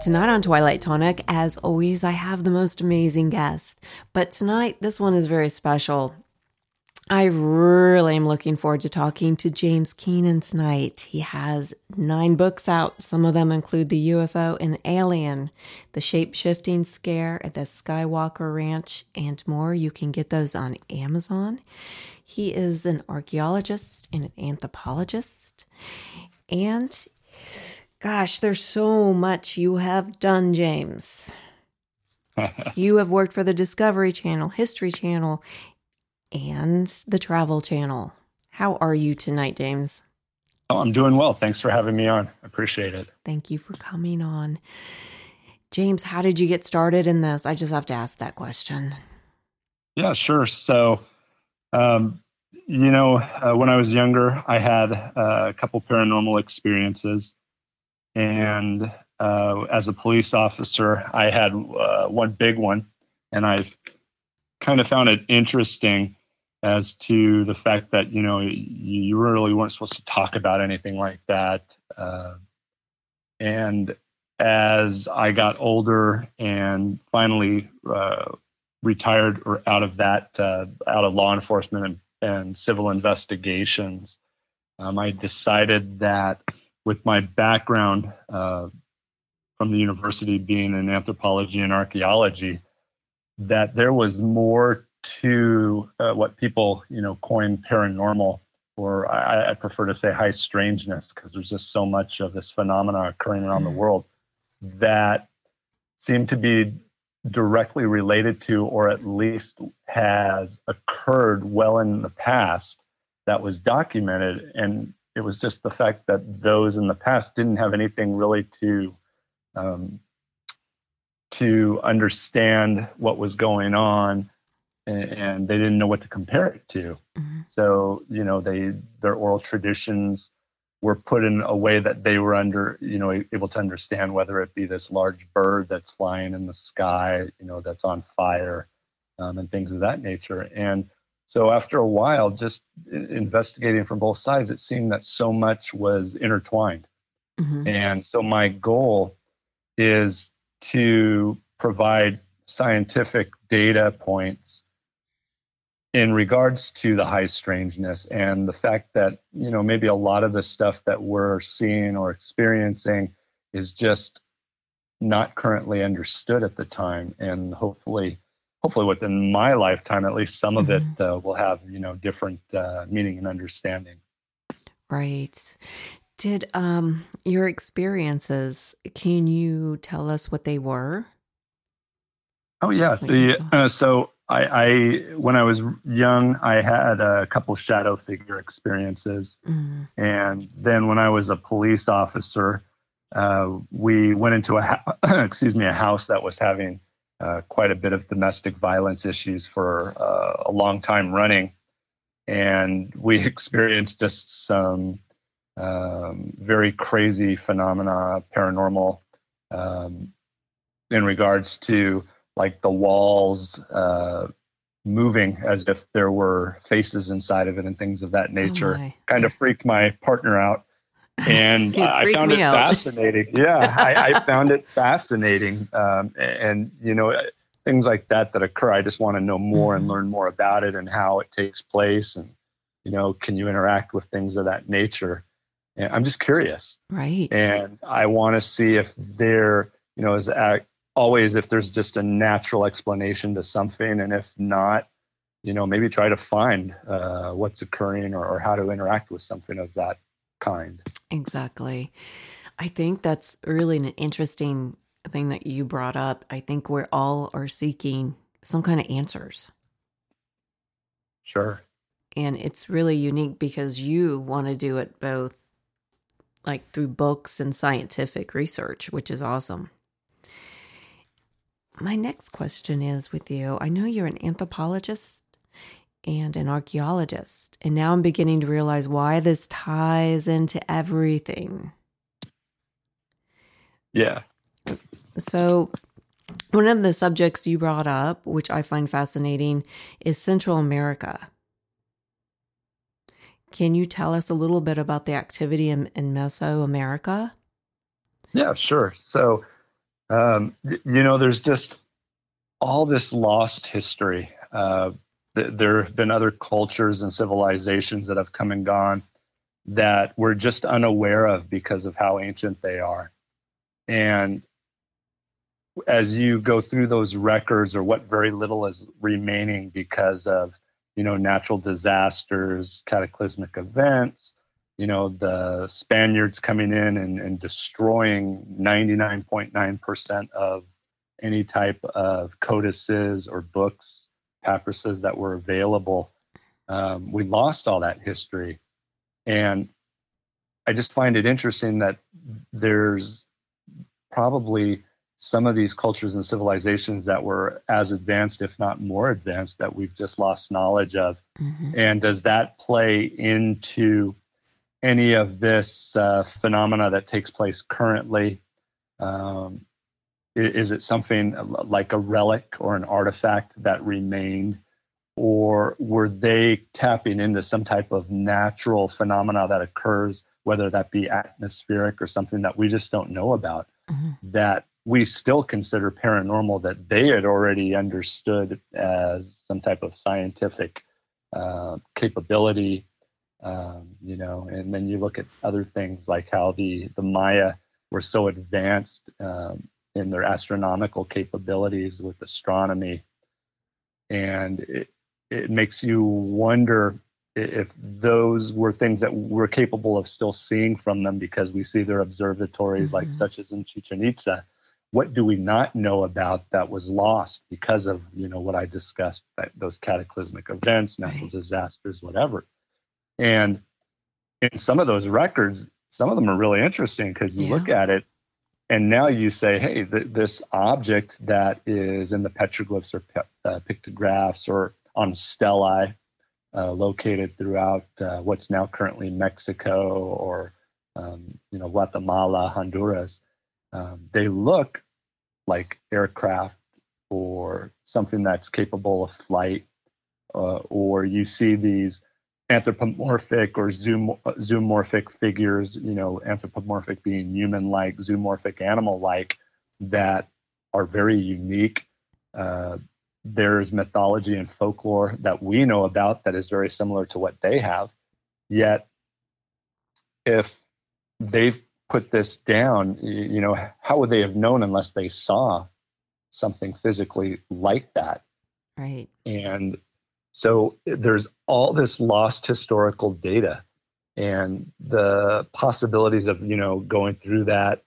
Tonight on Twilight Tonic, as always, I have the most amazing guest. But tonight, this one is very special. I really am looking forward to talking to James Keenan tonight. He has nine books out. Some of them include The UFO and Alien, The Shape Shifting Scare at the Skinwalker Ranch, and more. You can get those on Amazon. He is an archaeologist and an anthropologist. And Gosh, there's so much you have done, James. you have worked for the Discovery Channel, History Channel, and the Travel Channel. How are you tonight, James? Oh, I'm doing well. Thanks for having me on. I appreciate it. Thank you for coming on. James, how did you get started in this? I just have to ask that question. Yeah, sure. So, um, you know, uh, when I was younger, I had uh, a couple paranormal experiences. And uh, as a police officer, I had uh, one big one, and I kind of found it interesting as to the fact that you know you really weren't supposed to talk about anything like that. Uh, and as I got older and finally uh, retired or out of that, uh, out of law enforcement and, and civil investigations, um, I decided that with my background uh, from the university being in anthropology and archaeology, that there was more to uh, what people, you know, coin paranormal, or I, I prefer to say high strangeness, because there's just so much of this phenomena occurring around the mm. world that seemed to be directly related to, or at least has occurred well in the past that was documented and it was just the fact that those in the past didn't have anything really to um, to understand what was going on and, they didn't know what to compare it to mm-hmm. so you know they their oral traditions were put in a way that they were under you know able to understand whether it be this large bird that's flying in the sky you know that's on fire um, and things of that nature and so after a while, just investigating from both sides, it seemed that so much was intertwined. Mm-hmm. And so my goal is to provide scientific data points in regards to the high strangeness and the fact that you know maybe a lot of the stuff that we're seeing or experiencing is just not currently understood at the time and hopefully hopefully within my lifetime, at least some of mm-hmm. it uh, will have you know different uh, meaning and understanding. Right. Did um your experiences? Can you tell us what they were? Oh yeah. The uh, so I, I when I was young, I had a couple shadow figure experiences, mm. and then when I was a police officer, uh, we went into a excuse me a house that was having uh, quite a bit of domestic violence issues for uh, a long time running. And we experienced just some um, very crazy phenomena, paranormal, um, in regards to like the walls uh, moving as if there were faces inside of it and things of that oh, nature. Oh kind of freaked my partner out. And I found it out. fascinating. Yeah, I, I, found it fascinating. Um, and, you know, things like that that occur, I just want to know more mm-hmm. and learn more about it and how it takes place. And, you know, can you interact with things of that nature? And I'm just curious. Right. And I want to see if there, you know, is always if there's just a natural explanation to something, and if not, you know, maybe try to find uh, what's occurring or, or how to interact with something of that kind. Exactly. I think that's really an interesting thing that you brought up. I think we're all are seeking some kind of answers. Sure. And it's really unique because you want to do it both like through books and scientific research, which is awesome. My next question is with you. I know you're an anthropologist and an archaeologist, and now I'm beginning to realize why this ties into everything. Yeah. So, one of the subjects you brought up, which I find fascinating, is Central America. Can you tell us a little bit about the activity in, in Mesoamerica? Yeah, sure. So, um, you know, there's just all this lost history. Uh, th- there have been other cultures and civilizations that have come and gone that we're just unaware of because of how ancient they are. And as you go through those records, or what very little is remaining because of you know natural disasters, cataclysmic events, you know, the Spaniards coming in and, and destroying 99.9% of any type of codices or books, papyruses that were available. Um, we lost all that history. And I just find it interesting that there's probably some of these cultures and civilizations that were as advanced, if not more advanced, that we've just lost knowledge of. Mm-hmm. And does that play into any of this uh, phenomena that takes place currently? Um, is it something like a relic or an artifact that remained? Or were they tapping into some type of natural phenomena that occurs, whether that be atmospheric or something that we just don't know about, mm-hmm. that we still consider paranormal that they had already understood as some type of scientific uh, capability um, you know, and then you look at other things like how the the Maya were so advanced um, in their astronomical capabilities with astronomy, and it it makes you wonder if those were things that we're capable of still seeing from them because we see their observatories mm-hmm. like such as in Chichen Itza. What do we not know about that was lost because of you know what I discussed that, those cataclysmic events, natural right. disasters, whatever. And in some of those records, some of them are really interesting because you yeah. look at it and now you say, hey, th- this object that is in the petroglyphs or pe- uh, pictographs or on stelae uh, located throughout uh, what's now currently Mexico or um, you know Guatemala, Honduras, um, they look like aircraft or something that's capable of flight, uh, or you see these anthropomorphic or zoom, zoomorphic figures, you know, anthropomorphic being human like, zoomorphic animal like, that are very unique. Uh, there's mythology and folklore that we know about that is very similar to what they have. Yet, if they've put this down, you know, how would they have known unless they saw something physically like that? Right. And so there's all this lost historical data and the possibilities of, you know, going through that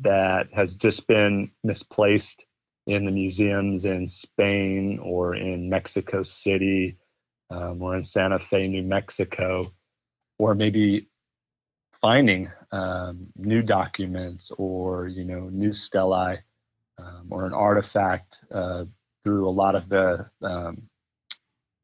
that has just been misplaced in the museums in Spain or in Mexico City um, or in Santa Fe, New Mexico, or maybe finding um, new documents or you know new stelae um, or an artifact uh, through a lot of the um,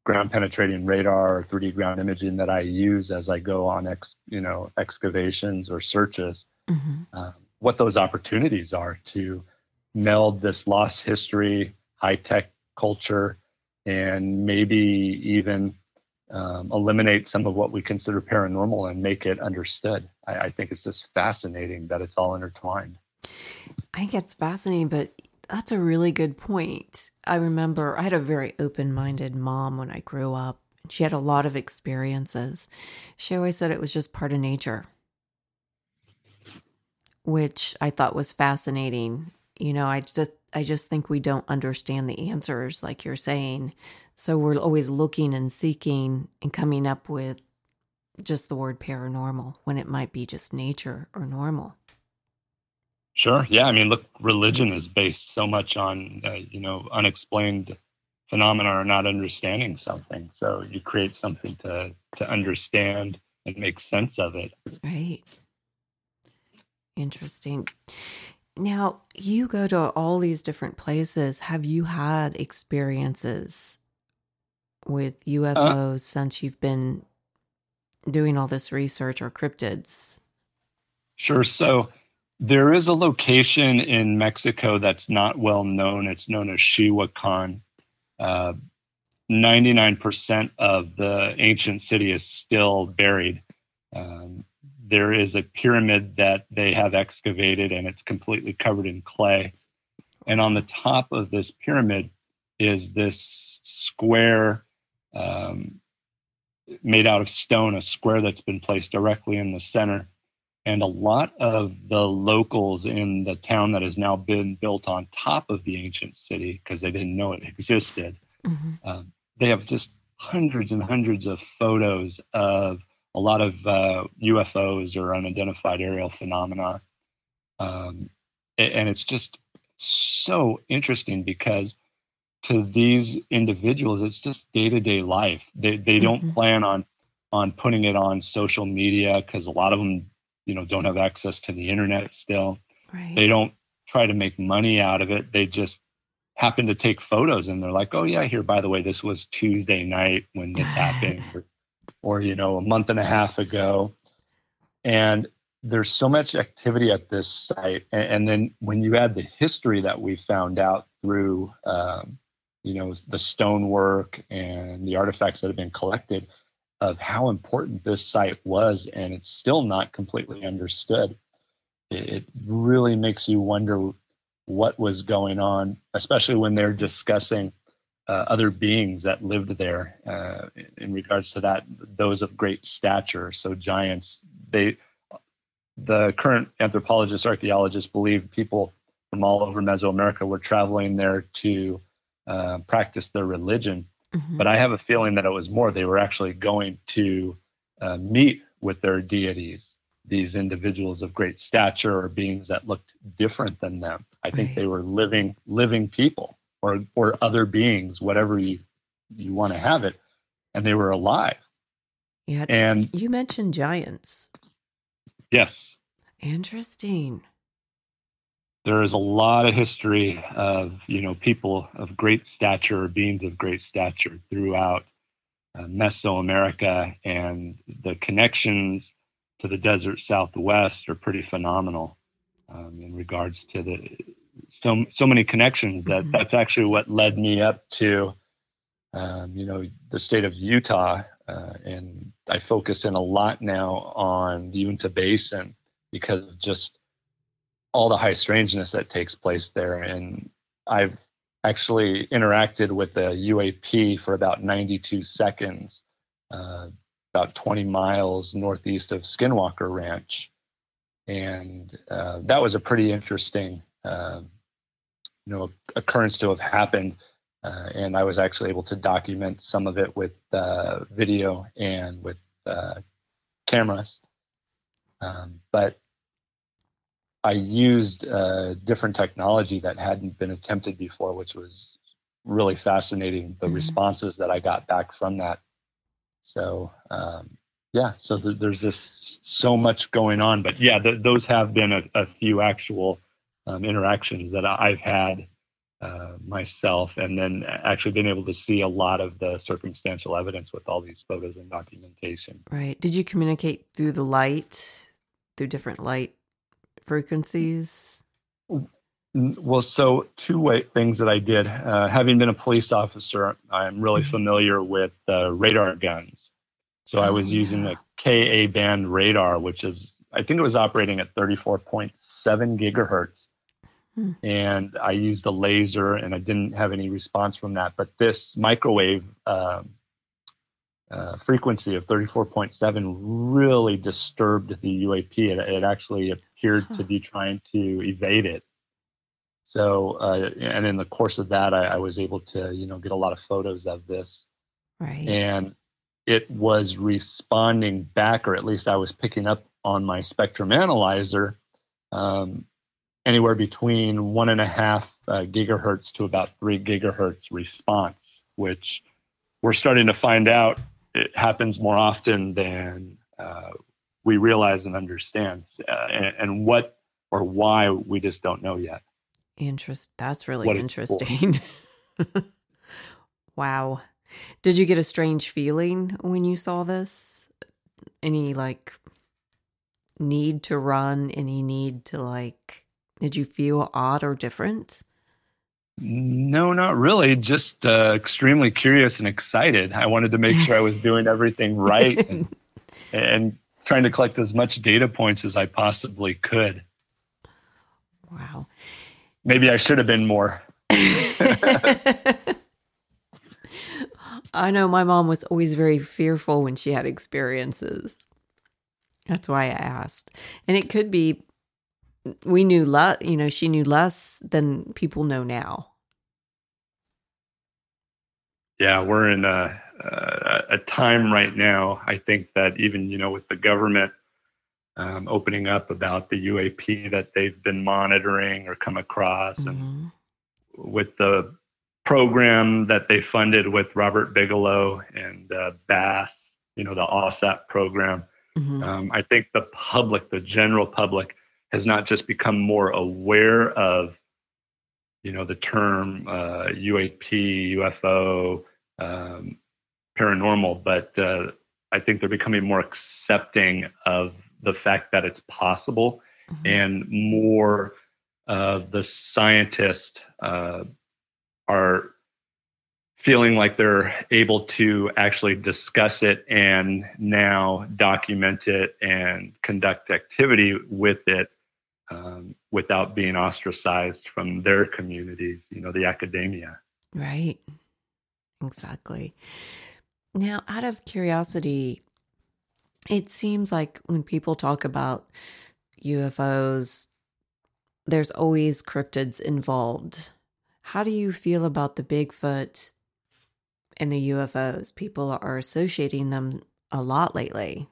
ground penetrating radar or 3D ground imaging that I use as I go on ex, you know, excavations or searches, mm-hmm. uh, what those opportunities are to meld this lost history, high tech culture, and maybe even um, eliminate some of what we consider paranormal and make it understood. I, I think it's just fascinating that it's all intertwined. I think it's fascinating, but that's a really good point. I remember I had a very open minded mom when I grew up. She had a lot of experiences. She always said it was just part of nature, which I thought was fascinating. You know, I just I just think we don't understand the answers like you're saying. So we're always looking and seeking and coming up with just the word paranormal when it might be just nature or normal. Sure. Yeah. I mean, look, religion is based so much on, uh, you know, unexplained phenomena or not understanding something. So you create something to to understand and make sense of it. Right. Interesting. Now, you go to all these different places. Have you had experiences with UFOs uh, since you've been doing all this research or cryptids? Sure. So there is a location in Mexico that's not well known. It's known as Xihuacan. Uh, 99% of the ancient city is still buried. Um, there is a pyramid that they have excavated and it's completely covered in clay. And on the top of this pyramid is this square um, made out of stone, a square that's been placed directly in the center and a lot of the locals in the town that has now been built on top of the ancient city because they didn't know it existed mm-hmm. uh, they have just hundreds and hundreds of photos of a lot of uh, ufos or unidentified aerial phenomena um, and it's just so interesting because to these individuals it's just day-to-day life they, they don't mm-hmm. plan on on putting it on social media because a lot of them you know don't have access to the internet still. Right. they don't try to make money out of it. They just happen to take photos and they're like oh yeah here by the way this was tuesday night when this happened or, or you know a month and a half ago. And there's so much activity at this site. And, and then when you add the history that we found out through um, you know the stonework and the artifacts that have been collected of how important this site was, and it's still not completely understood. It really makes you wonder what was going on, especially when they're discussing uh, other beings that lived there. Uh, in regards to that, those of great stature, so giants. They, the current anthropologists, archaeologists believe people from all over Mesoamerica were traveling there to uh, practice their religion Mm-hmm. But I have a feeling that it was more they were actually going to uh, meet with their deities, these individuals of great stature or beings that looked different than them. I think right. they were living living people or or other beings, whatever you you want to have it, and they were alive. Yeah, and you mentioned giants. Yes. Interesting there is a lot of history of you know people of great stature or beings of great stature throughout uh, Mesoamerica, and the connections to the desert Southwest are pretty phenomenal um, in regards to the so so many connections that mm-hmm. that's actually what led me up to um, you know the state of Utah, uh, and I focus in a lot now on the Uinta Basin because of just all the high strangeness that takes place there. And I've actually interacted with the UAP for about 92 seconds, uh, about 20 miles northeast of Skinwalker Ranch. And uh, that was a pretty interesting, uh, you know, occurrence to have happened. Uh, and I was actually able to document some of it with uh, video and with uh, cameras. Um, but I used uh, different technology that hadn't been attempted before, which was really fascinating. The mm-hmm. responses that I got back from that. So um, yeah, so th- there's just so much going on. But yeah, th- those have been a, a few actual um, interactions that I've had uh, myself, and then actually been able to see a lot of the circumstantial evidence with all these photos and documentation. Right. Did you communicate through the light, through different light frequencies? Well, so two way, things that I did. Uh, having been a police officer, I'm really mm-hmm. familiar with uh, radar guns. So oh, I was using yeah. a Ka band radar, which is I think it was operating at 34.7 gigahertz Hmm. And I used a laser and I didn't have any response from that. But this microwave um, uh, frequency of 34.7 really disturbed the UAP. It, it actually appeared to be trying to evade it. So, uh, and in the course of that, I, I, was able to, you know, get a lot of photos of this. Right. And it was responding back, or at least I was picking up on my spectrum analyzer um, anywhere between one and a half uh, gigahertz to about three gigahertz response, which we're starting to find out it happens more often than uh, we realize and understand. Uh, and, and, what or why we just don't know yet. Interest. That's really what interesting. wow. Did you get a strange feeling when you saw this? Any like need to run? Any need to like did you feel odd or different? No, not really. Just uh, extremely curious and excited. I wanted to make sure I was doing everything right and, and trying to collect as much data points as I possibly could. Wow. Maybe I should have been more. I know my mom was always very fearful when she had experiences. That's why I asked. And it could be we knew less, you know, she knew less than people know now. Yeah, we're in a, a, a time right now. I think that even, you know, with the government um, opening up about the UAP that they've been monitoring or come across, mm-hmm. and with the program that they funded with Robert Bigelow and uh, BAASS, you know, the OSAP program. Mm-hmm. Um, I think the public, the general public, has not just become more aware of you know the term uh, UAP, UFO, um, paranormal, but uh, I think they're becoming more accepting of the fact that it's possible, mm-hmm. and more of the scientists uh, are feeling like they're able to actually discuss it and now document it and conduct activity with it um, without being ostracized from their communities, you know, the academia. Right. Exactly. Now, out of curiosity, it seems like when people talk about UFOs, there's always cryptids involved. How do you feel about the Bigfoot and the UFOs? People are associating them a lot lately.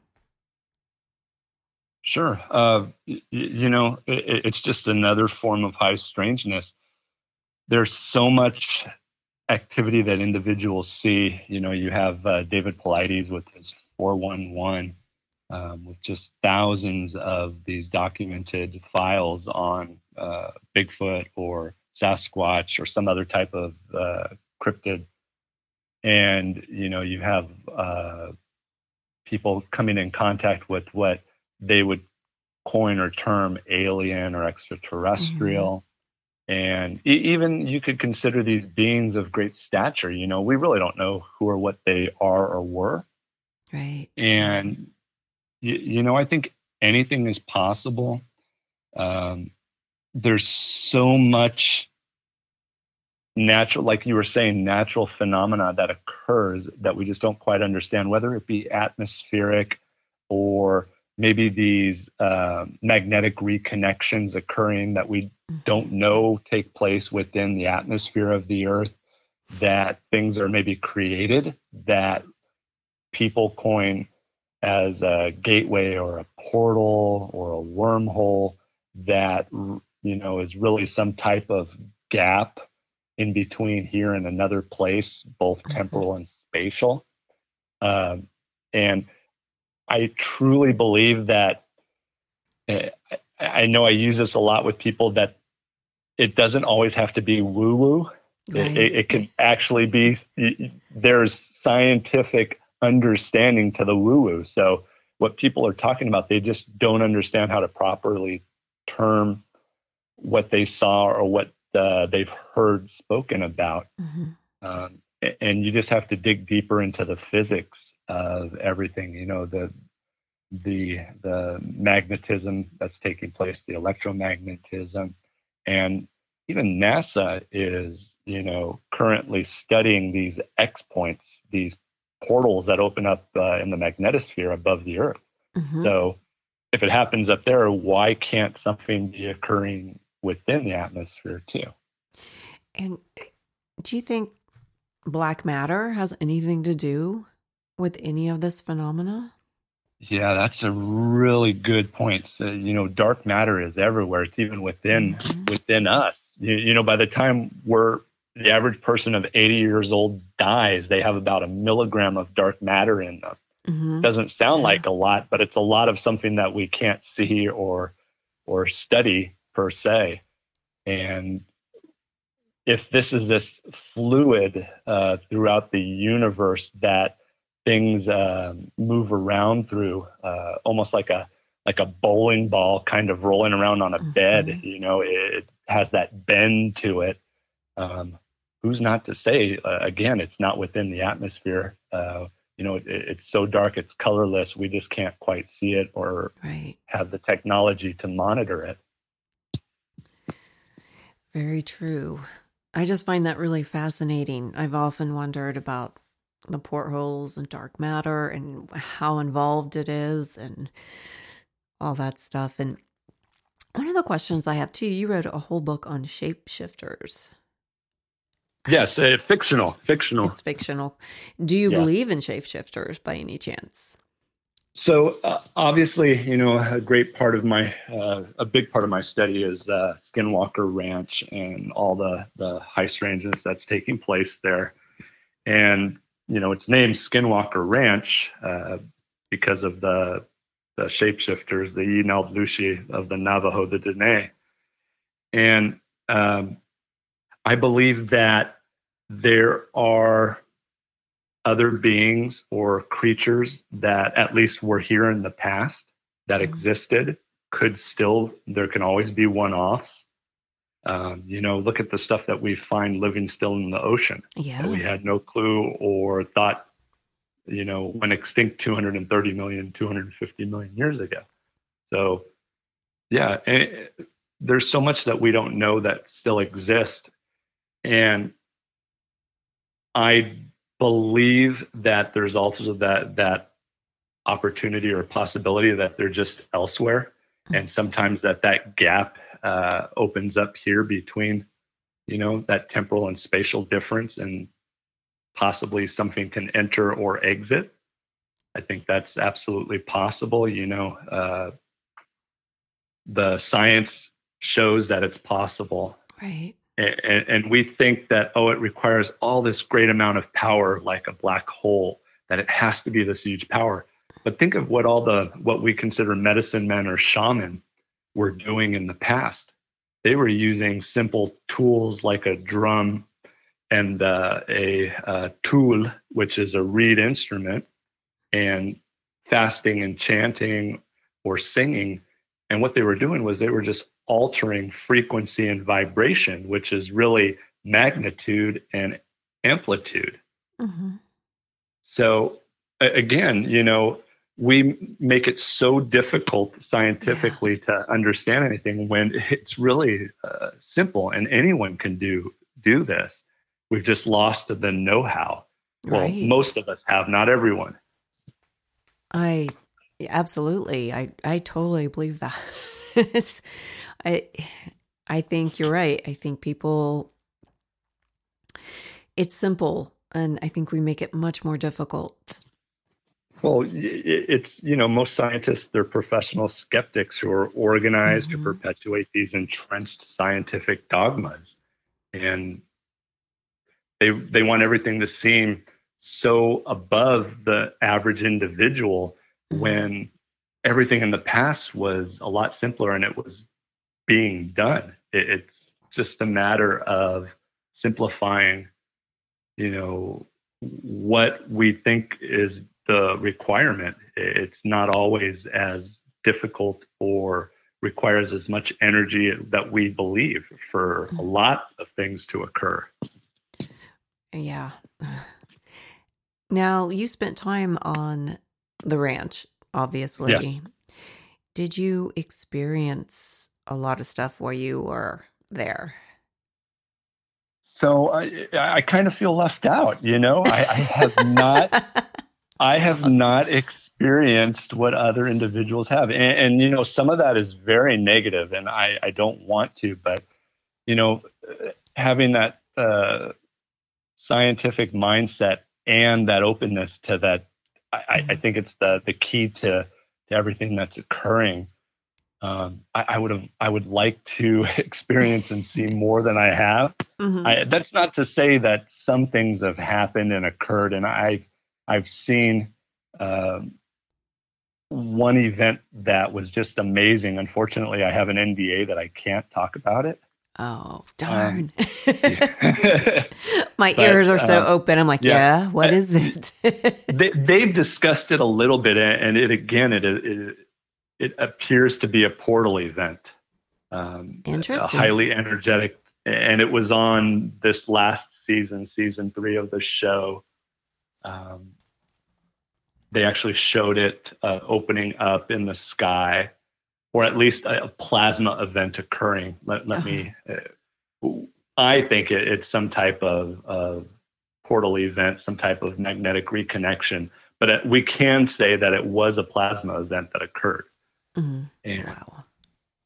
Sure. Uh, y- you know, it, it's just another form of high strangeness. There's so much activity that individuals see. You know, you have uh, David Paulides with his 411, um, with just thousands of these documented files on uh, Bigfoot or Sasquatch or some other type of uh, cryptid. And, you know, you have uh, people coming in contact with what they would coin or term alien or extraterrestrial. Mm-hmm. And even you could consider these beings of great stature. You know, we really don't know who or what they are or were. Right. And, you, you know, I think anything is possible. Um, there's so much natural like you were saying natural phenomena that occurs that we just don't quite understand whether it be atmospheric or maybe these uh, magnetic reconnections occurring that we mm-hmm. don't know take place within the atmosphere of the earth that things are maybe created that people coin as a gateway or a portal or a wormhole that you know is really some type of gap in between here and another place both mm-hmm. temporal and spatial um, and I truly believe that uh, I know I use this a lot with people that it doesn't always have to be woo woo. Right. It, it, can actually be there's scientific understanding to the woo woo. So what people are talking about, they just don't understand how to properly term what they saw or what uh, they've heard spoken about. Mm-hmm. Um, and you just have to dig deeper into the physics of everything. You know the the the magnetism that's taking place, the electromagnetism, and even NASA is you know currently studying these X points, these portals that open up uh, in the magnetosphere above the Earth. Mm-hmm. So if it happens up there, why can't something be occurring within the atmosphere too? And do you think black matter has anything to do with any of this phenomena? Yeah, that's a really good point. So, you know, dark matter is everywhere. It's even within mm-hmm. within us. You, you know, by the time we're the average person of 80 years old dies, they have about a milligram of dark matter in them. Mm-hmm. Doesn't sound yeah. like a lot, but it's a lot of something that we can't see or or study per se. And if this is this fluid uh, throughout the universe that things uh, move around through, uh, almost like a like a bowling ball, kind of rolling around on a mm-hmm. bed. You know, it, it, has that bend to it. Um, who's not to say? Uh, again, it's not within the atmosphere. Uh, you know, it, it's so dark, it's colorless. We just can't quite see it or right. have the technology to monitor it. Very true. I just find that really fascinating. I've often wondered about the portholes and dark matter and how involved it is and all that stuff. And one of the questions I have too, you wrote a whole book on shapeshifters. Yes, uh, fictional, fictional. It's fictional. Do you believe in shapeshifters by any chance? So uh, obviously, you know, a great part of my, uh, a big part of my study is uh, Skinwalker Ranch and all the the high strangeness that's taking place there, and you know, it's named Skinwalker Ranch uh, because of the the shapeshifters, the Inaldlushi of the Navajo, the Dene, and um, I believe that there are other beings or creatures that at least were here in the past that mm-hmm. existed could still there can always be one-offs. Um, you know look at the stuff that we find living still in the ocean yeah we had no clue or thought you know went extinct 230 million 250 million years ago. So yeah there's so much that we don't know that still exists and i believe that there's also that that opportunity or possibility that they're just elsewhere. Hmm. and sometimes that that gap uh, opens up here between you know that temporal and spatial difference and possibly something can enter or exit. I think that's absolutely possible you know uh, the science shows that it's possible. Right and, and we think that oh it requires all this great amount of power like a black hole that it has to be this huge power. But think of what all the what we consider medicine men or shaman were doing in the past. They were using simple tools like a drum and uh, a, a tool which is a reed instrument and fasting and chanting or singing. And what they were doing was they were just altering frequency and vibration, which is really magnitude and amplitude. Mm-hmm. So, again, you know, we make it so difficult scientifically yeah. to understand anything when it's really uh, simple and anyone can do do this. We've just lost the know-how. Well, right. most of us have, not everyone. I absolutely, I I totally believe that. it's I I think you're right. I think people it's simple and I think we make it much more difficult. Well, it's you know most scientists they're professional skeptics who are organized mm-hmm. to perpetuate these entrenched scientific dogmas, and they they want everything to seem so above the average individual mm-hmm. when everything in the past was a lot simpler and it was being done. It, it's just a matter of simplifying, you know, what we think is the requirement. It's not always as difficult or requires as much energy that we believe for a mm-hmm. lot of things to occur. Yeah. Now, you spent time on the ranch, obviously. Yes. Did you experience a lot of stuff while you were there? So I, I kind of feel left out, you know. I, I have not, I have not experienced what other individuals have, and, and, you know, some of that is very negative, and I, I don't want to, but you know, having that uh, scientific mindset and that openness to that, I, I mm-hmm. think it's the the key to to everything that's occurring um, I, I, would have I would like to experience and see more than I have. Mm-hmm. I, that's not to say that some things have happened and occurred, and I've I've seen um, one event that was just amazing. Unfortunately, I have an NDA that I can't talk about it. Oh darn! Um, My but, ears are so uh, open. I'm like, yeah, yeah what is it? they, have discussed it a little bit, and it again, it, it it appears to be a portal event. Um, Interesting. highly energetic, and it was on this last season, season three of the show. Um, they actually showed it uh, opening up in the sky, or at least a, a plasma event occurring. Let, let uh-huh. me. Uh, I think it, it's some type of, of portal event, some type of magnetic reconnection. But it, we can say that it was a plasma event that occurred. Mm-hmm. And, wow.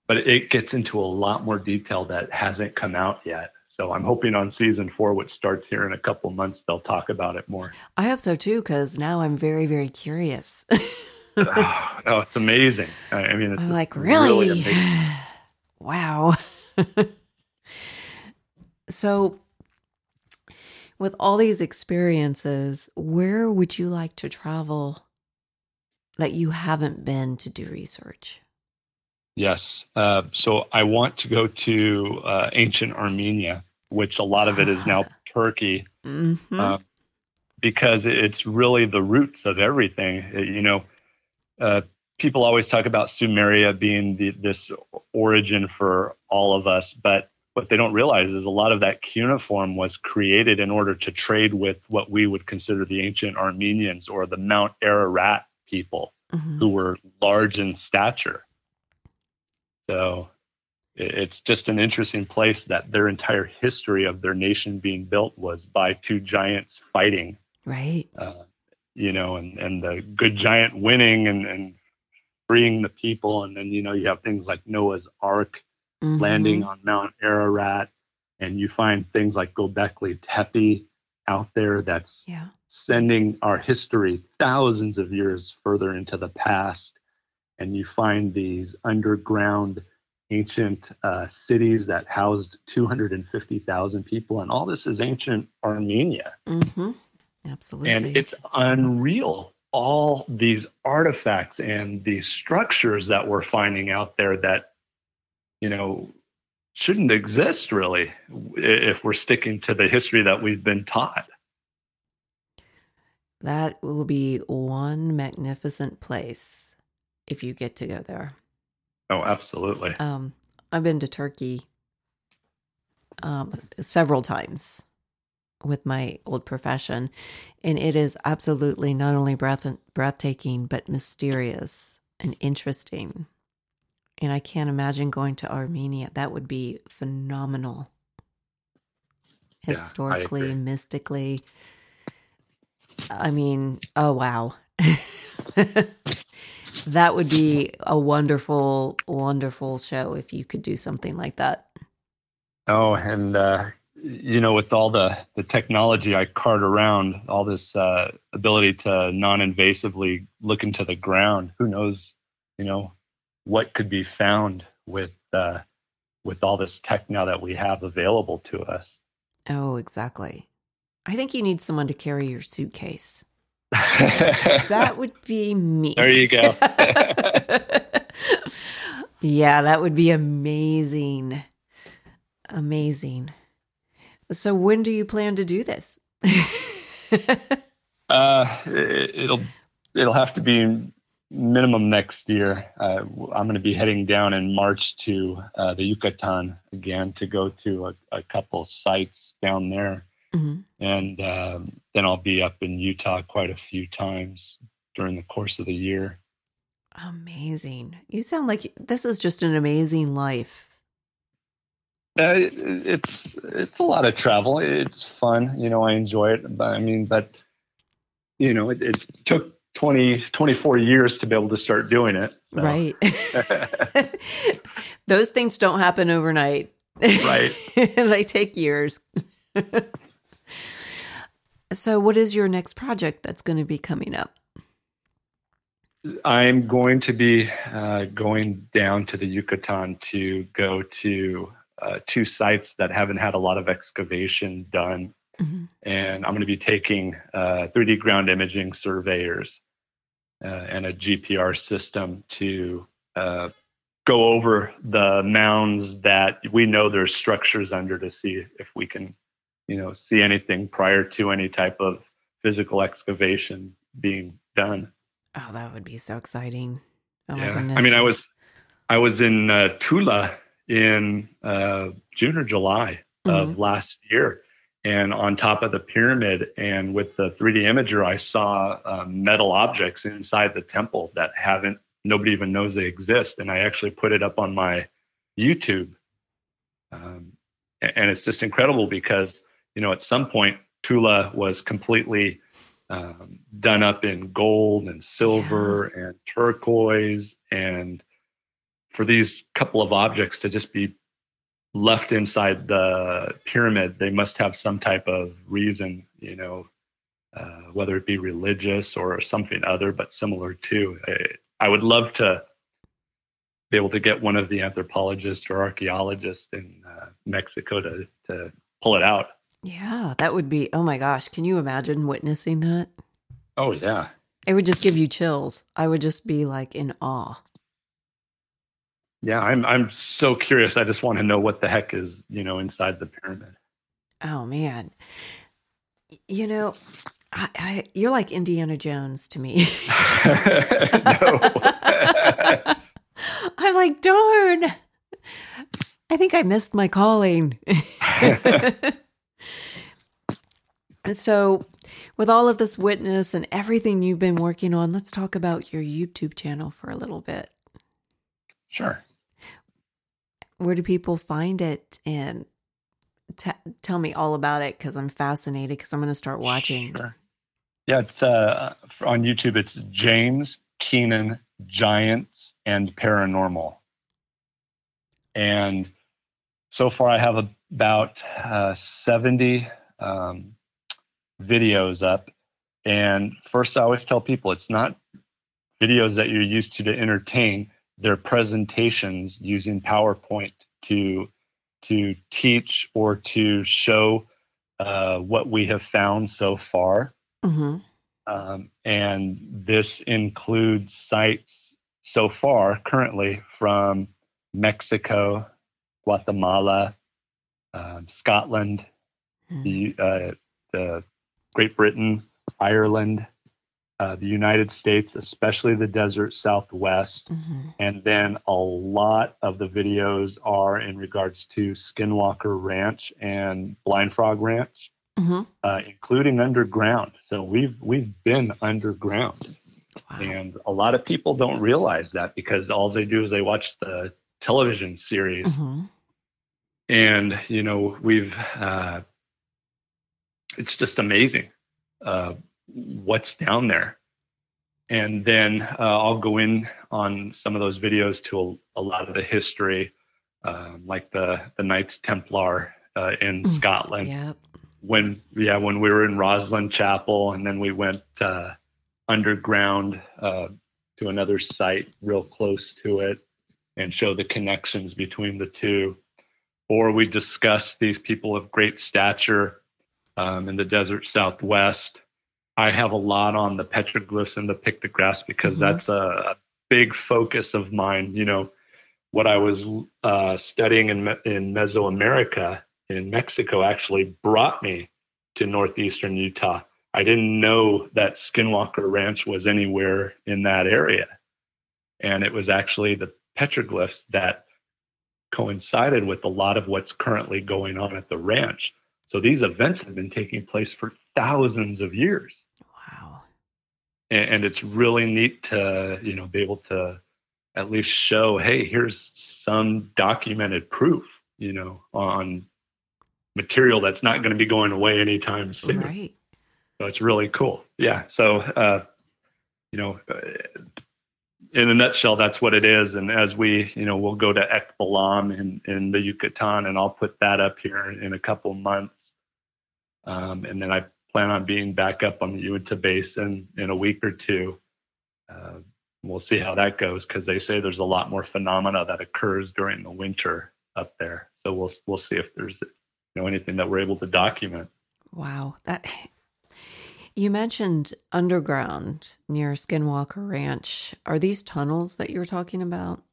But it gets into a lot more detail that hasn't come out yet. So I'm hoping on season four, which starts here in a couple months, they'll talk about it more. I hope so too, because now I'm very, very curious. oh, oh, it's amazing. I mean, it's I'm like really, really wow. so, with all these experiences, where would you like to travel that you haven't been to do research? Yes. Uh, so I want to go to uh, ancient Armenia, which a lot of it is now Turkey, mm-hmm. uh, because it's really the roots of everything. It, you know, uh, people always talk about Sumeria being the, this origin for all of us, but what they don't realize is a lot of that cuneiform was created in order to trade with what we would consider the ancient Armenians or the Mount Ararat people mm-hmm. who were large in stature. So it's just an interesting place that their entire history of their nation being built was by two giants fighting. Right. Uh, you know, and, and the good giant winning and, and freeing the people. And then, you know, you have things like Noah's Ark mm-hmm. landing on Mount Ararat. And you find things like Gobekli Tepe out there that's yeah. sending our history thousands of years further into the past. And you find these underground ancient uh, cities that housed 250,000 people. And all this is ancient Armenia. Mm-hmm. Absolutely. And it's unreal. All these artifacts and these structures that we're finding out there that, you know, shouldn't exist really if we're sticking to the history that we've been taught. That will be one magnificent place if you get to go there. Oh, absolutely. Um, I've been to Turkey um, several times with my old profession, and it is absolutely not only breath breathtaking but mysterious and interesting and I can't imagine going to Armenia. That would be phenomenal. Historically, yeah, mystically. I mean, oh wow. that would be a wonderful, wonderful show if you could do something like that. Oh, and uh, you know, with all the the technology I cart around, all this uh, ability to non-invasively look into the ground, who knows? You know, what could be found with uh, with all this tech now that we have available to us. Oh, exactly. I think you need someone to carry your suitcase. that would be me. There you go. yeah, that would be amazing. Amazing. So when do you plan to do this? uh, it, will it'll have to be minimum next year. Uh, I'm going to be heading down in March to uh, the Yucatan again to go to a, a couple sites down there, mm-hmm. and um, then I'll be up in Utah quite a few times during the course of the year. Amazing! You sound like this is just an amazing life. Uh, it's it's a lot of travel. It's fun, you know. I enjoy it, but I mean, but you know, it, it took 20, 24 years to be able to start doing it. So. Right. Those things don't happen overnight. Right. they take years. so, what is your next project that's going to be coming up? I'm going to be uh, going down to the Yucatan to go to uh, two sites that haven't had a lot of excavation done. Mm-hmm. And I'm going to be taking uh, 3D ground imaging surveyors uh, and a GPR system to uh, go over the mounds that we know there's structures under to see if we can, you know, see anything prior to any type of physical excavation being done. Oh, that would be so exciting! Oh yeah. I mean, I was I was in uh, Tula in uh, June or July mm-hmm. of last year. And on top of the pyramid, and with the 3D imager, I saw um, metal objects inside the temple that haven't, nobody even knows they exist. And I actually put it up on my YouTube. Um, and it's just incredible because, you know, at some point, Tula was completely um, done up in gold and silver yeah. and turquoise and for these couple of objects to just be left inside the pyramid, they must have some type of reason, you know, uh, whether it be religious or something other, but similar to. I, I would love to be able to get one of the anthropologists or archaeologists in uh, Mexico to to pull it out. Yeah, that would be. Oh my gosh, can you imagine witnessing that? Oh yeah, it would just give you chills. I would just be like in awe. Yeah, I'm I'm so curious. I just want to know what the heck is, you know, inside the pyramid. Oh man. You know, I, I you're like Indiana Jones to me. I'm like, darn. I think I missed my calling. and so, with all of this witness and everything you've been working on, let's talk about your YouTube channel for a little bit. Sure where do people find it? And t- tell me all about it because i'm fascinated because i'm going to start watching. Sure. yeah it's uh, on youtube it's james keenan giants and paranormal. And so far i have about uh, 70 um, videos up. And first i always tell people it's not videos that you're used to to entertain their presentations using PowerPoint to to teach or to show uh, what we have found so far. Mm-hmm. Um, and this includes sites so far currently from Mexico, Guatemala, um, Scotland, mm-hmm. the, uh, the Great Britain, Ireland, uh, the United States, especially the desert Southwest. Mm-hmm. And then a lot of the videos are in regards to Skinwalker Ranch and Blind Frog Ranch, mm-hmm. uh, including underground. So we've we've been underground, wow. and a lot of people don't realize that because all they do is they watch the television series, mm-hmm. and you know we've. Uh, it's just amazing. Uh, what's down there. And then uh, I'll go in on some of those videos to a, a lot of the history, um, like the the Knights Templar uh, in mm, Scotland. Yep. When yeah, when we were in Rosslyn Chapel, and then we went uh, underground uh, to another site real close to it, and show the connections between the two. Or we discuss these people of great stature um, in the desert Southwest I have a lot on the petroglyphs and the pictographs because mm-hmm. that's a, a, big focus of mine. You know, what I was uh, studying in, in Mesoamerica in Mexico actually brought me to northeastern Utah. I didn't know that Skinwalker Ranch was anywhere in that area. And it was actually the petroglyphs that coincided with a lot of what's currently going on at the ranch. So these events have been taking place for thousands of years. Wow. And, and it's really neat to, you know, be able to at least show, hey, here's some documented proof, you know, on material that's not going to be going away anytime soon. Right. So it's really cool. Yeah. So, uh, you know, uh, in a nutshell, that's what it is. And as we, you know, we'll go to Ekbalam in, in the Yucatan, and I'll put that up here in a couple months. Um, and then I plan on being back up on the Uinta Basin in a week or two. Uh, we'll see how that goes because they say there's a lot more phenomena that occurs during the winter up there. So we'll we'll see if there's you know anything that we're able to document. Wow, that you mentioned underground near Skinwalker Ranch. Are these tunnels that you're talking about?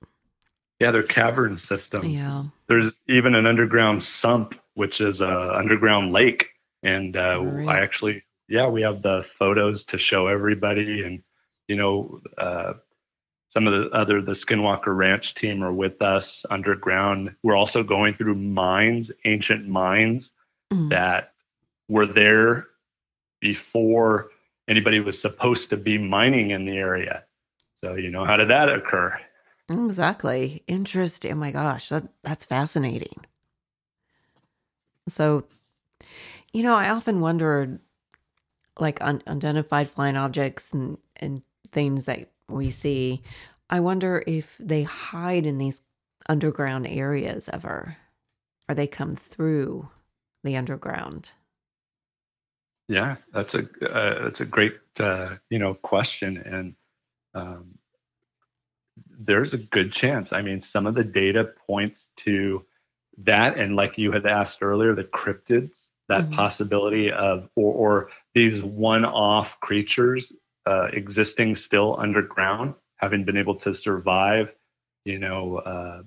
Yeah, they're cavern systems. Yeah. There's even an underground sump, which is a underground lake, and uh, right. I actually, yeah, we have the photos to show everybody, and you know, uh, some of the other the Skinwalker Ranch team are with us underground. We're also going through mines, ancient mines mm. that were there before anybody was supposed to be mining in the area. So, you know, how did that occur? Exactly. Interesting. Oh my gosh, that, that's fascinating. So, you know, I often wondered like unidentified flying objects and, and things that we see. I wonder if they hide in these underground areas ever, or they come through the underground. Yeah, that's a uh, that's a great uh, you know question, and um, there's a good chance. I mean, some of the data points to that, and like you had asked earlier, the cryptids, that mm-hmm. possibility of or, or these one-off creatures uh, existing still underground, having been able to survive. You know, uh,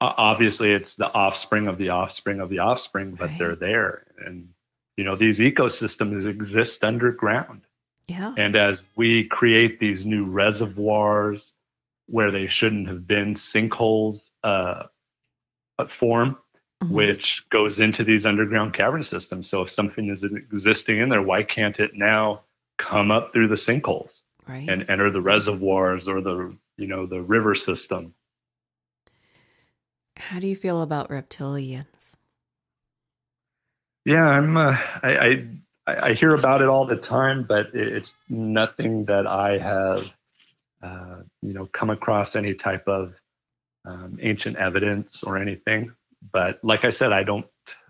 obviously it's the offspring of the offspring of the offspring, but right. they're there and you know these ecosystems exist underground. Yeah. And as we create these new reservoirs where they shouldn't have been sinkholes uh, form mm-hmm. which goes into these underground cavern systems. So if something is existing in there why can't it now come up through the sinkholes right. and enter the reservoirs or the you know the river system? How do you feel about reptilians yeah, I'm. Uh, I, I, I hear about it all the time, but it's nothing that I have, uh, you know, come across any type of um, ancient evidence or anything. But like I said, I don't,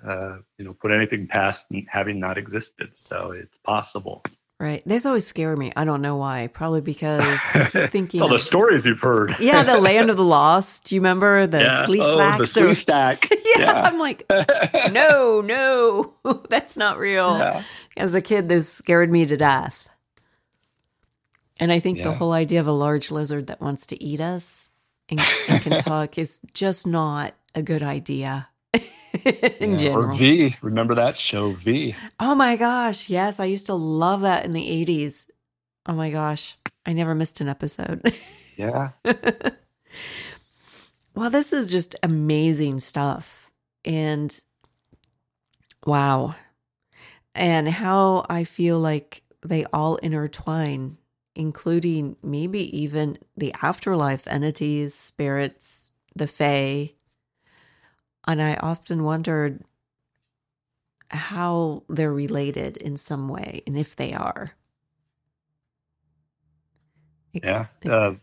uh, you know, put anything past having not existed. So it's possible. Right. Those always scare me. I don't know why. Probably because I keep thinking. All the stories you've heard. yeah, the land of the lost. Do you remember the yeah. slee oh? The Sleestak. yeah, yeah, I'm like, no, no, that's not real. Yeah. As a kid, those scared me to death. And I think yeah. the whole idea of a large lizard that wants to eat us and, and can talk is just not a good idea. in yeah, general. Or V. Remember that show, V? Oh my gosh. Yes. I used to love that in the 80s. Oh my gosh. I never missed an episode. Yeah. well, this is just amazing stuff. And wow. And how I feel like they all intertwine, including maybe even the afterlife entities, spirits, the Fae, and I often wondered how they're related in some way and if they are. Yeah. Uh,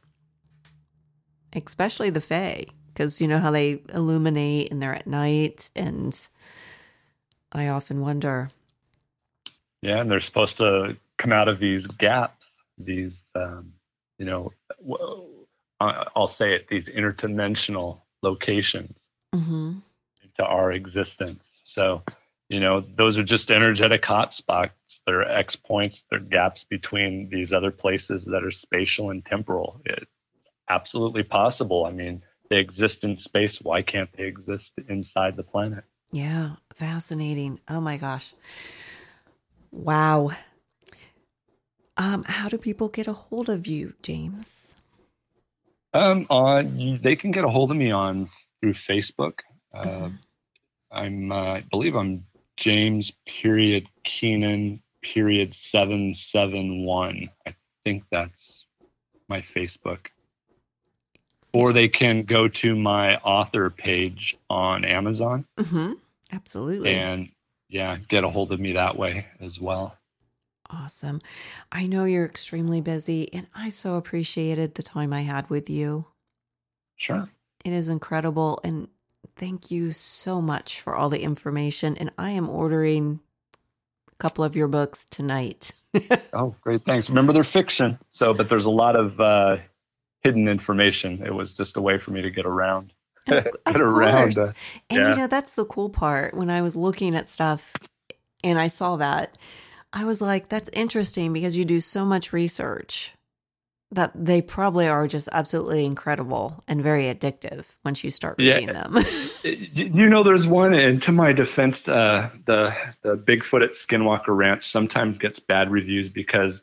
especially the Fae, because you know how they illuminate and they're at night. And I often wonder. Yeah. And they're supposed to come out of these gaps, these, um, you know, I'll say it, these interdimensional locations. Mm-hmm to our existence. So, you know, those are just energetic hotspots. They're X points, they're gaps between these other places that are spatial and temporal. It's absolutely possible. I mean, they exist in space, why can't they exist inside the planet? Yeah, fascinating. Oh my gosh. Wow. Um, how do people get a hold of you, James? Um, on they can get a hold of me on through Facebook. Uh, mm-hmm. I'm, uh, I believe I'm James period Keenan period seven seven one. I think that's my Facebook. Or they can go to my author page on Amazon. Mm-hmm. Absolutely. And yeah, get a hold of me that way as well. Awesome. I know you're extremely busy, and I so appreciated the time I had with you. Sure. It is incredible. And thank you so much for all the information. And I am ordering a couple of your books tonight. oh, great. Thanks. Remember, they're fiction. So, but there's a lot of uh, hidden information. It was just a way for me to get around. Of, of get around. Uh, and yeah. you know, that's the cool part. When I was looking at stuff and I saw that, I was like, that's interesting because you do so much research that they probably are just absolutely incredible and very addictive once you start reading yeah. them. you know, there's one, and to my defense, uh, the the Bigfoot at Skinwalker Ranch sometimes gets bad reviews because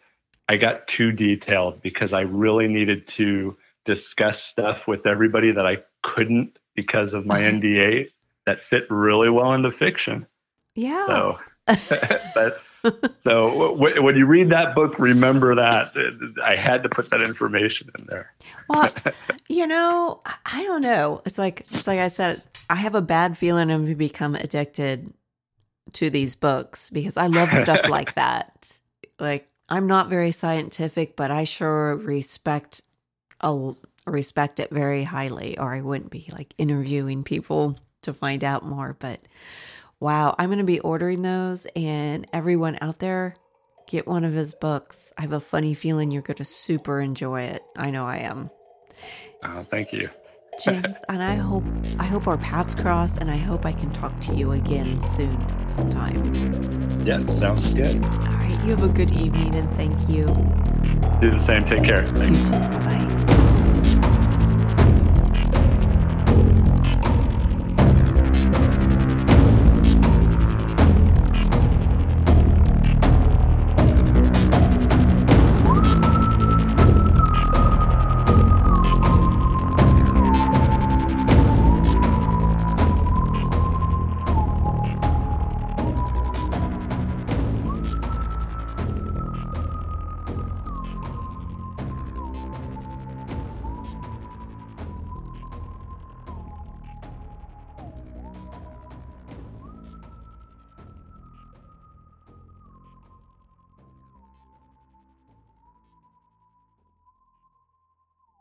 I got too detailed because I really needed to discuss stuff with everybody that I couldn't because of my uh-huh. NDAs that fit really well into fiction. Yeah. So, but so when you read that book, remember that I had to put that information in there. well, you know, I don't know. It's like it's like I said, I have a bad feeling I'm become addicted to these books because I love stuff like that. Like I'm not very scientific, but I sure respect a respect it very highly, or I wouldn't be like interviewing people to find out more. But wow, I'm going to be ordering those. And everyone out there, get one of his books. I have a funny feeling you're going to super enjoy it. I know I am. Oh, thank you. James, and I hope I hope our paths cross and I hope I can talk to you again soon sometime. Yeah, sounds good. All right, you have a good evening and thank you. Do the same. Take care. You too. Bye-bye.